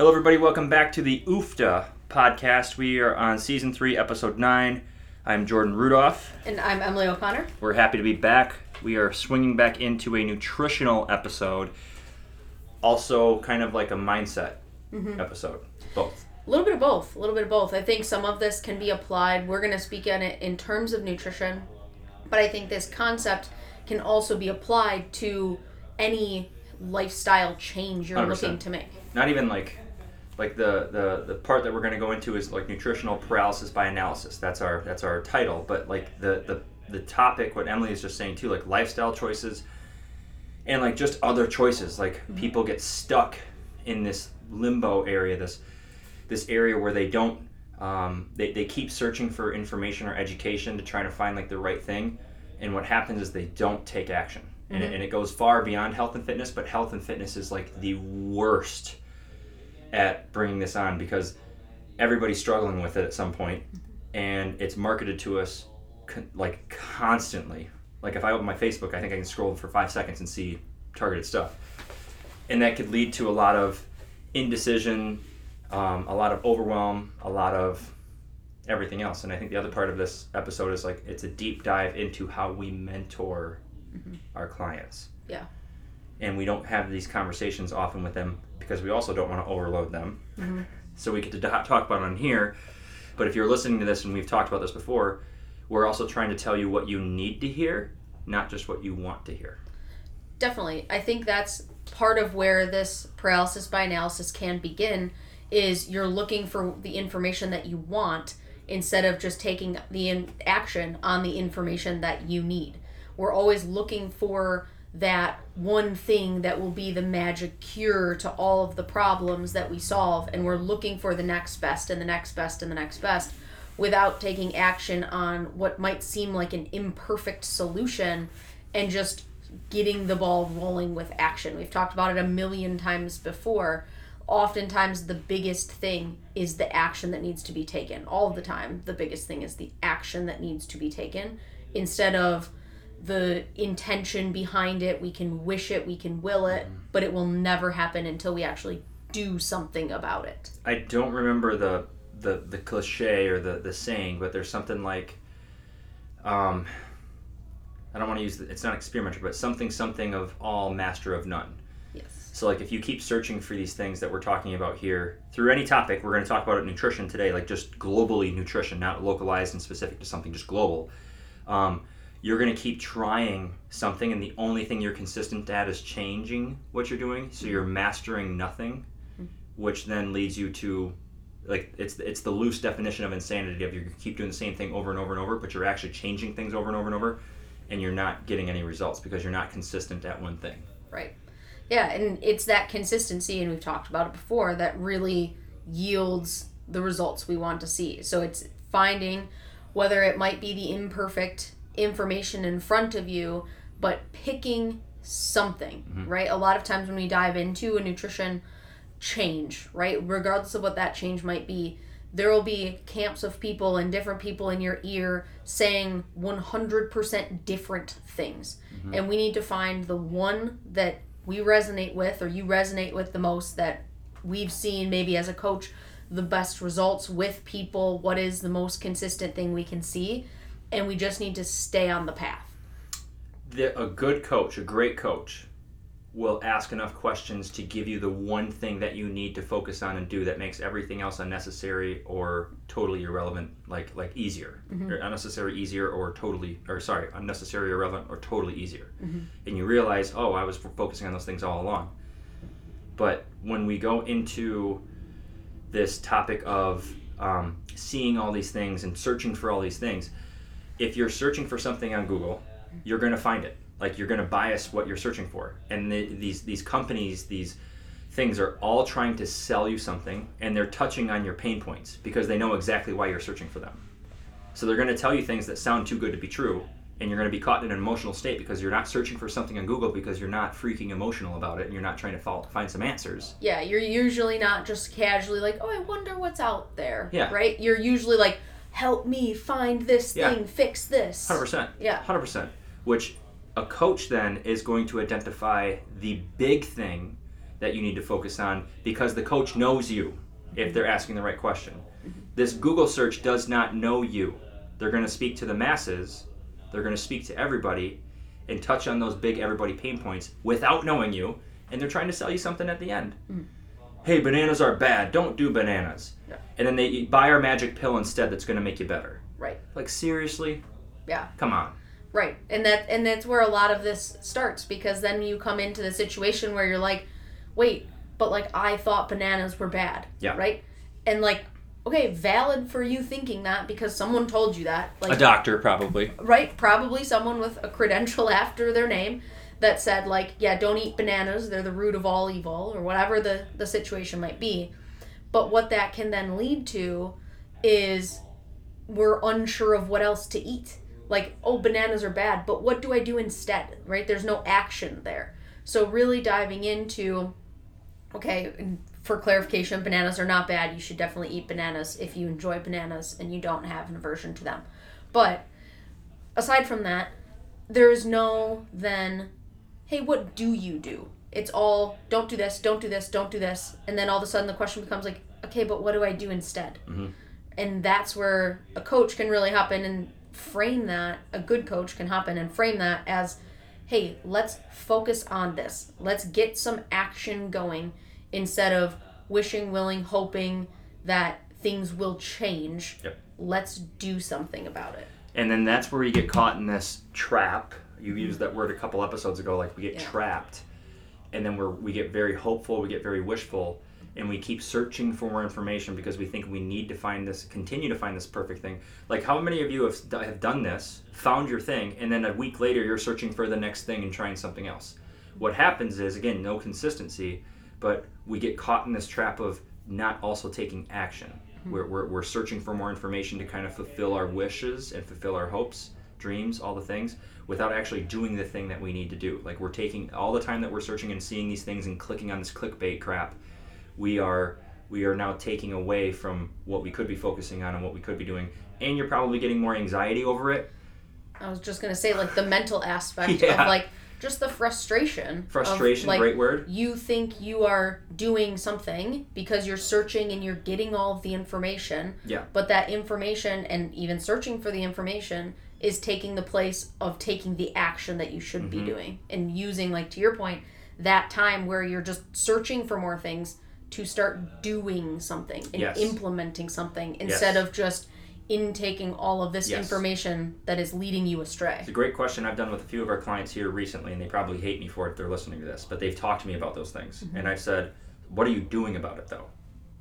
Hello, everybody. Welcome back to the UFFDA podcast. We are on season three, episode nine. I'm Jordan Rudolph. And I'm Emily O'Connor. We're happy to be back. We are swinging back into a nutritional episode, also kind of like a mindset mm-hmm. episode. Both. A little bit of both. A little bit of both. I think some of this can be applied. We're going to speak on it in terms of nutrition, but I think this concept can also be applied to any lifestyle change you're 100%. looking to make. Not even like like the the, the part that we're going to go into is like nutritional paralysis by analysis. That's our that's our title. But like the the the topic, what Emily is just saying too, like lifestyle choices, and like just other choices. Like people get stuck in this limbo area, this this area where they don't um, they, they keep searching for information or education to try to find like the right thing and what happens is they don't take action and, it, and it goes far beyond health and fitness but health and fitness is like the worst at bringing this on because everybody's struggling with it at some point and it's marketed to us con- like constantly. Like if i open my facebook i think i can scroll for five seconds and see targeted stuff. And that could lead to a lot of indecision um, a lot of overwhelm a lot of everything else. And i think the other part of this episode is like it's a deep dive into how we mentor our clients. Yeah. and we don't have these conversations often with them because we also don't want to overload them mm-hmm. so we get to talk about it on here but if you're listening to this and we've talked about this before we're also trying to tell you what you need to hear not just what you want to hear Definitely. I think that's part of where this paralysis by analysis can begin is you're looking for the information that you want instead of just taking the in- action on the information that you need. We're always looking for that one thing that will be the magic cure to all of the problems that we solve and we're looking for the next best and the next best and the next best without taking action on what might seem like an imperfect solution and just getting the ball rolling with action. We've talked about it a million times before. Oftentimes, the biggest thing is the action that needs to be taken. All the time, the biggest thing is the action that needs to be taken instead of the intention behind it. We can wish it, we can will it, but it will never happen until we actually do something about it. I don't remember the the, the cliche or the, the saying, but there's something like, um, I don't want to use the, it's not experimenter, but something something of all, master of none. Yes. So like if you keep searching for these things that we're talking about here through any topic, we're going to talk about it nutrition today, like just globally nutrition, not localized and specific to something, just global. Um, you're going to keep trying something, and the only thing you're consistent at is changing what you're doing. So you're mm-hmm. mastering nothing, mm-hmm. which then leads you to like it's it's the loose definition of insanity of you keep doing the same thing over and over and over, but you're actually changing things over and over and over, and you're not getting any results because you're not consistent at one thing. Right. Yeah, and it's that consistency, and we've talked about it before, that really yields the results we want to see. So it's finding whether it might be the imperfect information in front of you, but picking something, mm-hmm. right? A lot of times when we dive into a nutrition change, right, regardless of what that change might be, there will be camps of people and different people in your ear saying 100% different things. Mm-hmm. And we need to find the one that we resonate with or you resonate with the most that we've seen maybe as a coach the best results with people, what is the most consistent thing we can see, and we just need to stay on the path. the, a good coach, a great coach, will ask enough questions to give you the one thing that you need to focus on and do that makes everything else unnecessary or totally irrelevant, like like easier, or unnecessary easier, or totally, or sorry, unnecessary irrelevant or totally easier. And you realize, oh, I was f- focusing on those things all along. But when we go into this topic of um, seeing all these things and searching for all these things, if you're searching for something on Google, you're going to find it. Like you're going to bias what you're searching for. And the, these these companies, these things are all trying to sell you something and they're touching on your pain points because they know exactly why you're searching for them. So they're going to tell you things that sound too good to be true and you're going to be caught in an emotional state because you're not searching for something on Google because you're not freaking emotional about it and you're not trying to follow, find some answers. Yeah, you're usually not just casually like, "Oh, I wonder what's out there." Yeah. Right? You're usually like, "Help me find this Yeah. thing, fix this." 100%. Yeah. 100%. Which a coach then is going to identify the big thing that you need to focus on because the coach knows you if they're asking the right question. This Google search does not know you. They're going to speak to the masses, they're going to speak to everybody and touch on those big everybody pain points without knowing you, and they're trying to sell you something at the end. Mm. Hey, bananas are bad. Don't do bananas. Yeah. And then they buy our magic pill instead that's going to make you better. Right. Like seriously? Yeah. Come on. Right. And that and that's where a lot of this starts because then you come into the situation where you're like, "Wait, but like I thought bananas were bad." Yeah. Right? And like, okay, valid for you thinking that because someone told you that. Like A doctor, probably. right? Probably someone with a credential after their name that said like, yeah, don't eat bananas, they're the root of all evil or whatever the the situation might be. But what that can then lead to is we're unsure of what else to eat. Like, oh, bananas are bad, but what do I do instead? Right? There's no action there. So really diving into okay, for clarification, bananas are not bad. You should definitely eat bananas if you enjoy bananas and you don't have an aversion to them. But aside from that, there is no then, hey, what do you do? It's all don't do this, don't do this, don't do this, and then all of a sudden the question becomes like, okay, but what do I do instead? Mhm. And that's where a coach can really hop in and frame that. A good coach can hop in and frame that as, hey, let's focus on this. Let's get some action going instead of wishing, willing, hoping that things will change. Yep. Let's do something about it. And then that's where you get caught in this trap. You used that word a couple episodes ago, like we get Yeah. trapped. And then we're, we get very hopeful, we get very wishful, and we keep searching for more information because we think we need to find this, continue to find this perfect thing. Like, how many of you have, have done this, found your thing, and then a week later you're searching for the next thing and trying something else? What happens is, again, no consistency, but we get caught in this trap of not also taking action. Hmm. We're, we're, we're searching for more information to kind of fulfill our wishes and fulfill our hopes, dreams, all the things, without actually doing the thing that we need to do. Like we're taking all the time that we're searching and seeing these things and clicking on this clickbait crap. We are we are now taking away from what we could be focusing on and what we could be doing. And you're probably getting more anxiety over it. I was just gonna say like the mental aspect Yeah. of like just the frustration. of, Frustration, like, great word. You think you are doing something because you're searching and you're getting all of the information. Yeah. But that information and even searching for the information is taking the place of taking the action that you should be Mhm. doing and using like to your point that time where you're just searching for more things to start doing something and Yes. implementing something instead of just intaking all of this Yes. information that is leading you astray. It's a great question I've done with a few of our clients here recently, and they probably hate me for it if they're listening to this, but they've talked to me about those things. And I've said, What are you doing about it though?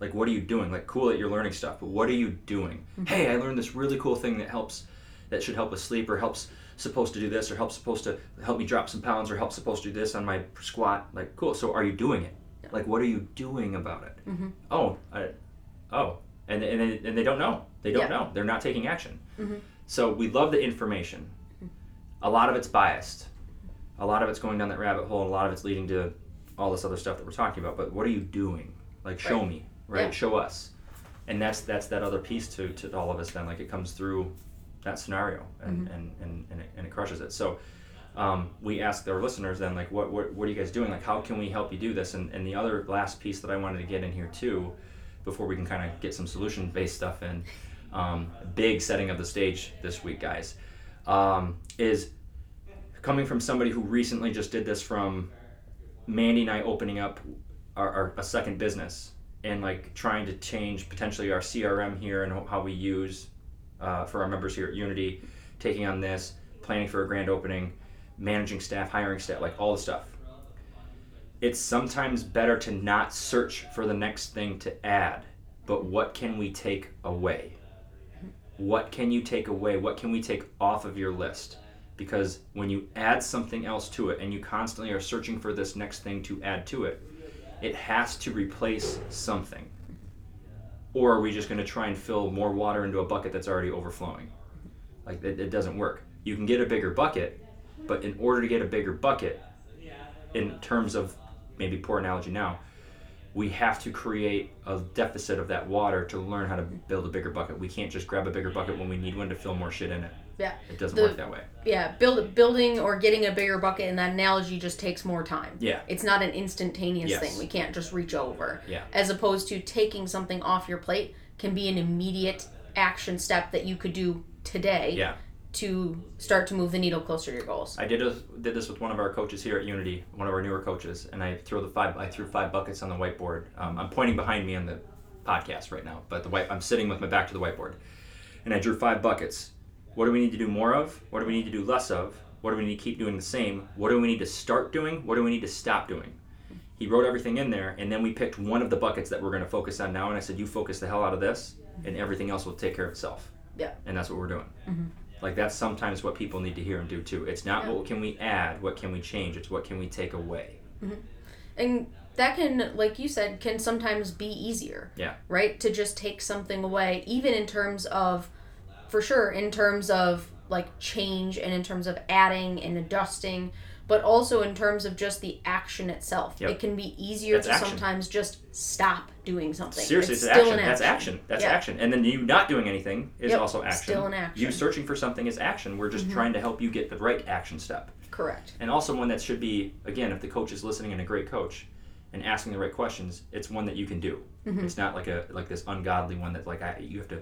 Like, what are you doing? Like, cool that you're learning stuff, but what are you doing? Hey, I learned this really cool thing that helps, that should help with sleep, or helps supposed to do this, or helps supposed to help me drop some pounds, or helps supposed to do this on my squat. Like, cool. So, are you doing it? Like, what are you doing about it? Mm-hmm. Oh, I, oh, and and they, and they don't know. They don't Yeah. know. They're not taking action. Mhm. So we love the information. A lot of it's biased. A lot of it's going down that rabbit hole. and A lot of it's leading to all this other stuff that we're talking about. But what are you doing? Like, show Right. me, right? Yeah. Show us. And that's that's that other piece to, to all of us. Then, like, it comes through that scenario, and and, and, and, it, and it crushes it. So. Um, we asked our listeners then like what, what what are you guys doing like how can we help you do this and, and the other last piece that i wanted to get in here too before we can kind of get some solution based stuff in. Um, big setting of the stage this week guys um, is coming from somebody who recently just did this from mandy and i opening up our, our a second business and like trying to change potentially our crm here and how we use uh, for our members here at unity taking on this planning for a grand opening managing staff hiring staff like all the stuff it's sometimes better to not search for the next thing to add, but what can we take away? What can you take away? What can we take off of your list? Because when you add something else to it and you constantly are searching for this next thing to add to it, it has to replace something. Or are we just going to try and fill more water into a bucket that's already overflowing? Like it, it doesn't work. You can get a bigger bucket, but in order to get a bigger bucket, in terms of maybe poor analogy now, we have to create a deficit of that water to learn how to build a bigger bucket. We can't just grab a bigger bucket when we need one to fill more shit in it. Yeah. It doesn't The- work that way. Yeah, build building or getting a bigger bucket in that analogy just takes more time. Yeah. It's not an instantaneous Yes. thing. We can't just reach over. Yeah. As opposed to taking something off your plate can be an immediate action step that you could do today Yeah. To start to move the needle closer to your goals. I did a, did this with one of our coaches here at Unity, one of our newer coaches, and I throw the five. I threw five buckets on the whiteboard. Um, I'm pointing behind me on the podcast right now, but the white. I'm sitting with my back to the whiteboard, and I drew five buckets. What do we need to do more of? What do we need to do less of? What do we need to keep doing the same? What do we need to start doing? What do we need to stop doing? He wrote everything in there, and then we picked one of the buckets that we're going to focus on now. And I said, "You focus the hell out of this, and everything else will take care of itself." Yeah. And that's what we're doing. Like that's sometimes what people need to hear and do too. It's not Yeah. what can we add, what can we change. It's what can we take away. Mm-hmm. And that can, like you said, can sometimes be easier. Yeah. Right? To just take something away, even in terms of, for sure, in terms of like change and in terms of adding and adjusting, but also in terms of just the action itself. Yep. It can be easier That's to action. sometimes just stop doing something. Seriously, it's, still action. an That's action. That's Yeah. action. And then you not doing anything is Yep, also action. still an action. You searching for something is action. We're Mm-hmm. just trying to help you get the right action step. Correct. And also one that should be again, if the coach is listening and a great coach and asking the right questions, it's one that you can do. Mm-hmm. It's not like a like this ungodly one that like I, you have to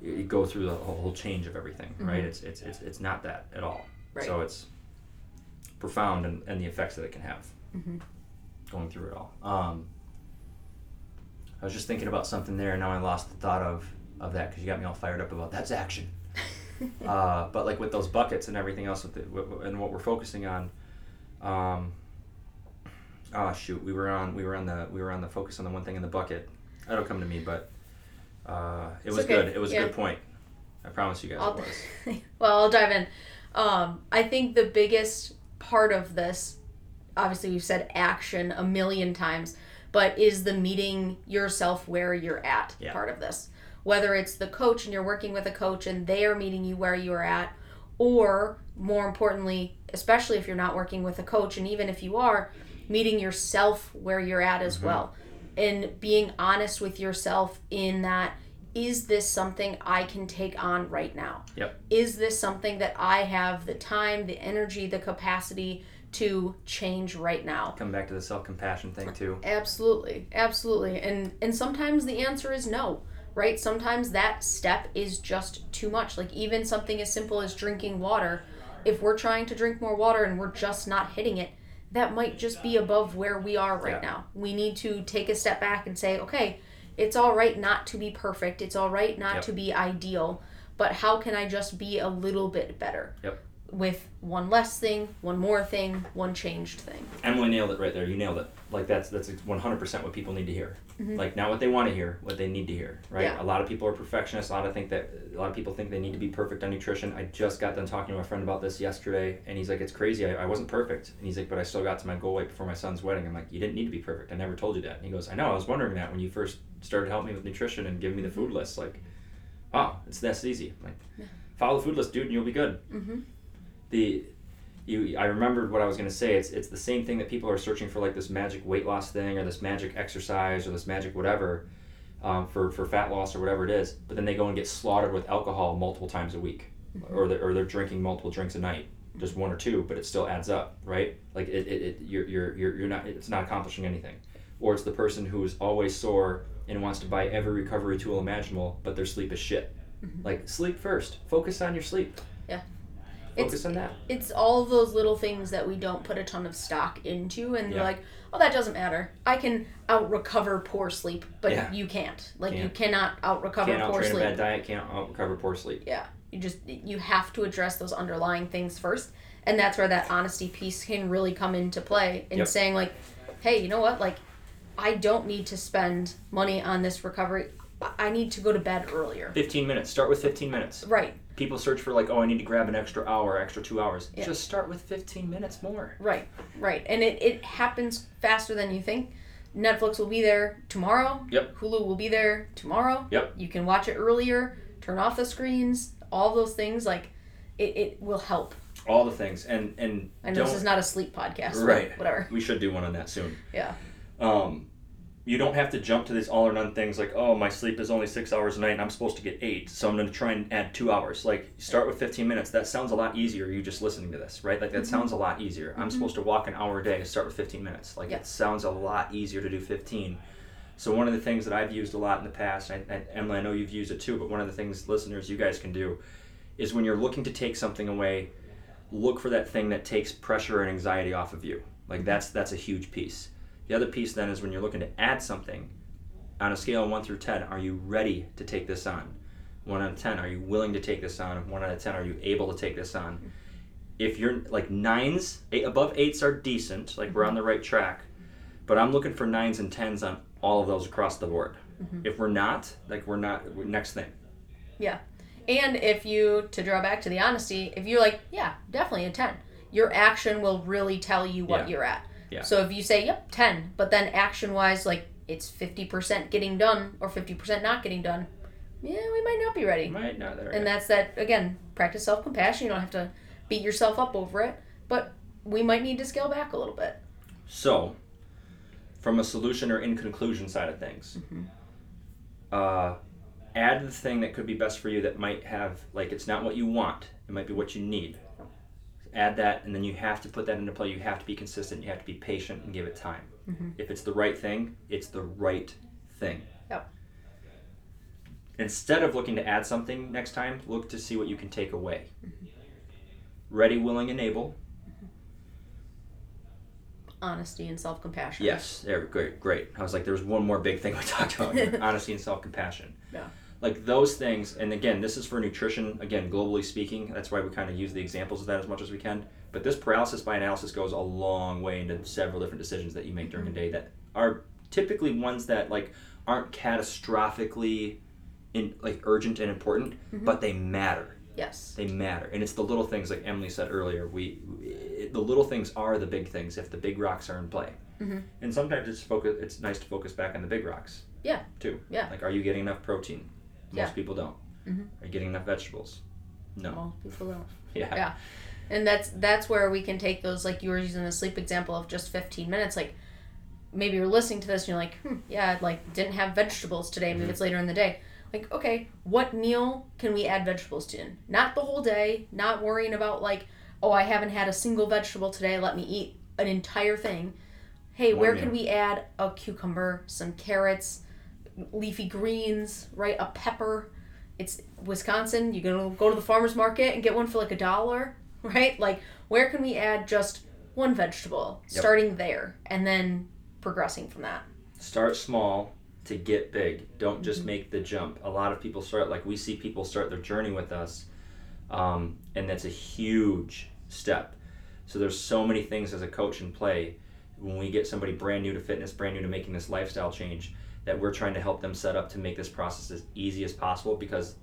you go through the whole change of everything, right? It's, it's it's it's not that at all. Mm-hmm. So it's profound and, and the effects that it can have Mm-hmm. going through it all. Um, I was just thinking about something there, and now I lost the thought of of that because you got me all fired up about that's action. uh, but like with those buckets and everything else with the, w- and what we're focusing on, um, oh shoot, we were on we were on the we were on the focus on the one thing in the bucket. That'll come to me, but uh, it It's was okay. good. It was a good point. I promise you guys I'll, it was. well, I'll dive in. Um, I think the biggest part of this, obviously, we've said action a million times, but is the meeting yourself where you're at Yeah. part of this. Whether it's the coach and you're working with a coach and they are meeting you where you're at, or more importantly, especially if you're not working with a coach, and even if you are, meeting yourself where you're at as Mm-hmm. well. And being honest with yourself in that is this something I can take on right now? Yep. Is this something that I have the time, the energy, the capacity to change right now? Come back to the self compassion thing too. Absolutely. Absolutely. And and sometimes the answer is no, right? Sometimes that step is just too much. Like even something as simple as drinking water, if we're trying to drink more water and we're just not hitting it, that might just be above where we are right Yeah. now. We need to take a step back and say, okay, it's all right not to be perfect. It's all right not Yep. to be ideal, but how can I just be a little bit better? Yep. With one less thing, one more thing, one changed thing. Emily nailed it right there. You nailed it. Like that's that's one hundred percent what people need to hear. Like not what they want to hear, what they need to hear. Right. Mm-hmm. Yeah. A lot of people are perfectionists. A lot of think that a lot of people think they need to be perfect on nutrition. I just got done talking to my friend about this yesterday, and he's like, "It's crazy. I, I wasn't perfect." And he's like, "But I still got to my goal weight before my son's wedding." I'm like, "You didn't need to be perfect. I never told you that." And he goes, "I know. I was wondering that when you first started helping me with nutrition and giving me the food Mm-hmm. list. Like, oh, it's that's easy. Like, follow the food list, dude, and you'll be good." Mm-hmm. the you I remembered what I was gonna say. It's it's the same thing that people are searching for like this magic weight loss thing or this magic exercise or this magic whatever um, for for fat loss or whatever it is. But then they go and get slaughtered with alcohol multiple times a week, or they're, or they're drinking multiple drinks a night, just one or two, but it still adds up, right? Like it, it, it you're, you're you're you're not it's not accomplishing anything. Or it's the person who is always sore and wants to buy every recovery tool imaginable, but their sleep is shit. Like sleep first. Focus on your sleep. Yeah. Focus It's- on that. it's all those little things that we don't put a ton of stock into and Yeah. you're like oh that doesn't matter i can out recover poor sleep but Yeah. you can't like you Can't. cannot out recover can't poor outtrain a sleep bad diet, can't out recover poor sleep. yeah you just you have to address those underlying things first and that's where that honesty piece can really come into play in Yep. saying like hey you know what like i don't need to spend money on this recovery I- i need to go to bed earlier 15 minutes. Start with 15 minutes. right People search for like, oh, I need to grab an extra hour, extra two hours. Yeah. Just start with 15 minutes more. Right, right. And it, it happens faster than you think. Netflix will be there tomorrow. Yep. Hulu will be there tomorrow. Yep. You can watch it earlier, turn off the screens, all those things. Like, it, it will help. All the things, and and I know this is not a sleep podcast. Right. Whatever. we should do one on that soon. Yeah. Um, you don't have to jump to these all or none things like, oh, my sleep is only six hours a night and I'm supposed to get eight, so I'm going to try and add two hours. Like, start with 15 minutes. That sounds a lot easier, you just listening to this, right? Like, that mm-hmm. sounds a lot easier. I'm mm-hmm. supposed to walk an hour a day, start with 15 minutes. Like, Yeah. it sounds a lot easier to do 15. So, one of the things that I've used a lot in the past, and, and Emily, I know you've used it too, but one of the things, listeners, you guys can do is when you're looking to take something away, look for that thing that takes pressure and anxiety off of you. Like mm-hmm. that's that's a huge piece. The other piece then is when you're looking to add something on a scale of 1 through 10, are you ready to take this on? 1 out of 10, are you willing to take this on? 1 out of 10, are you able to take this on? If you're like 9s, eight, above 8s are decent, like we're on mm-hmm. the right track. But I'm looking for 9s and 10s on all of those across the board. Mm-hmm. If we're not, like we're not, next thing. Yeah. And if you, to draw back to the honesty, if you're like, yeah, definitely a 10, your action will really tell you what Yeah. you're at. Yeah. So if you say, yep, 10, but then action wise, like it's 50% getting done or 50% not getting done, yeah, we might not be ready. Might not there. And that's that, again, practice self compassion. You don't have to beat yourself up over it, but we might need to scale back a little bit. So, from a solution or in conclusion side of things, uh, add the thing that could be best for you that might have, like, it's not what you want, it might be what you need. Add that, and then you have to put that into play. You have to be consistent, you have to be patient, and give it time. Mm-hmm. If it's the right thing, it's the right thing. Yep. Instead of looking to add something next time, look to see what you can take away. Mm-hmm. Ready, willing, and able. Mm-hmm. Honesty and self compassion. Yes, there, great, great. I was like, there's one more big thing we talked about honesty and self compassion. Yeah. Like those things, and again, this is for nutrition, again, globally speaking. That's why we kind of use the examples of that as much as we can. But this paralysis by analysis goes a long way into several different decisions that you make during the day that are typically ones that like aren't catastrophically in like urgent and important, but they matter Yes. they matter and it's the little things like emily said earlier we it, the little things are the big things if the big rocks are in play Mhm. and sometimes it's focus it's nice to focus back on the big rocks Yeah. too Yeah. like are you getting enough protein most Yeah. people don't Mhm. are you getting enough vegetables no Most people don't. yeah Yeah. And that's that's where we can take those like you were using the sleep example of just 15 minutes like maybe you're listening to this and you're like, hmm, yeah, I like didn't have vegetables today. Maybe it's later in the day. Like, okay, what meal can we add vegetables to? In? Not the whole day. Not worrying about like, oh, I haven't had a single vegetable today. Let me eat an entire thing. Hey, One where meal. can we add a cucumber, some carrots, leafy greens, right? A pepper. It's Wisconsin. You're gonna go to the farmers market and get one for like a dollar, right? Like, where can we add just one vegetable, Yep. starting there, and then progressing from that? start small to get big don't just make the jump a lot of people start like we see people start their journey with us um, and that's a huge step so there's so many things as a coach in play when we get somebody brand new to fitness brand new to making this lifestyle change that we're trying to help them set up to make this process as easy as possible because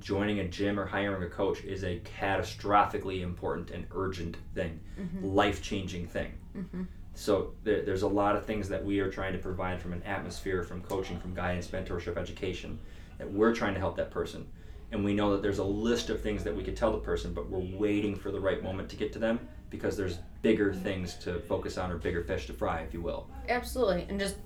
joining a gym or hiring a coach is a catastrophically important and urgent thing mm-hmm. life-changing thing mm-hmm. so there, there's a lot of things that we are trying to provide from an atmosphere, from coaching, from guidance, mentorship, education, that we're trying to help that person. And we know that there's a list of things that we could tell the person, but we're waiting for the right moment to get to them because there's bigger things to focus on or bigger fish to fry, if you will. Absolutely. And just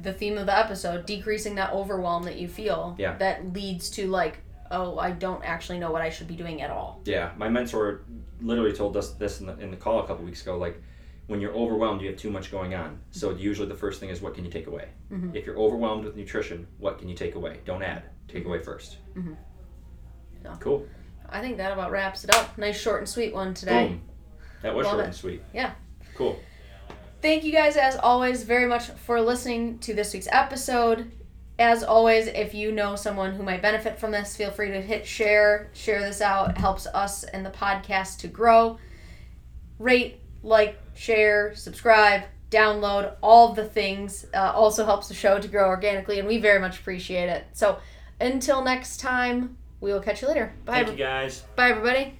the theme of the episode, decreasing that overwhelm that you feel Yeah. that leads to like, oh, I don't actually know what I should be doing at all. Yeah, my mentor literally told us this in the, in the call a couple weeks ago. Like, when you're overwhelmed, you have too much going on. So mm-hmm. usually the first thing is, what can you take away? Mm-hmm. If you're overwhelmed with nutrition, what can you take away? Don't add. Take away mm-hmm. 1st Yeah. Cool. I think that about wraps it up. Nice short and sweet one today. Boom. That was Love short it. and sweet. Yeah. Cool. Thank you guys, as always, very much for listening to this week's episode. As always, if you know someone who might benefit from this, feel free to hit share. Share this out. It helps us and the podcast to grow. Rate, like, share, subscribe, download, all the things. Uh, also helps the show to grow organically, and we very much appreciate it. So until next time, we will catch you later. Bye, Thank you guys. bye everybody.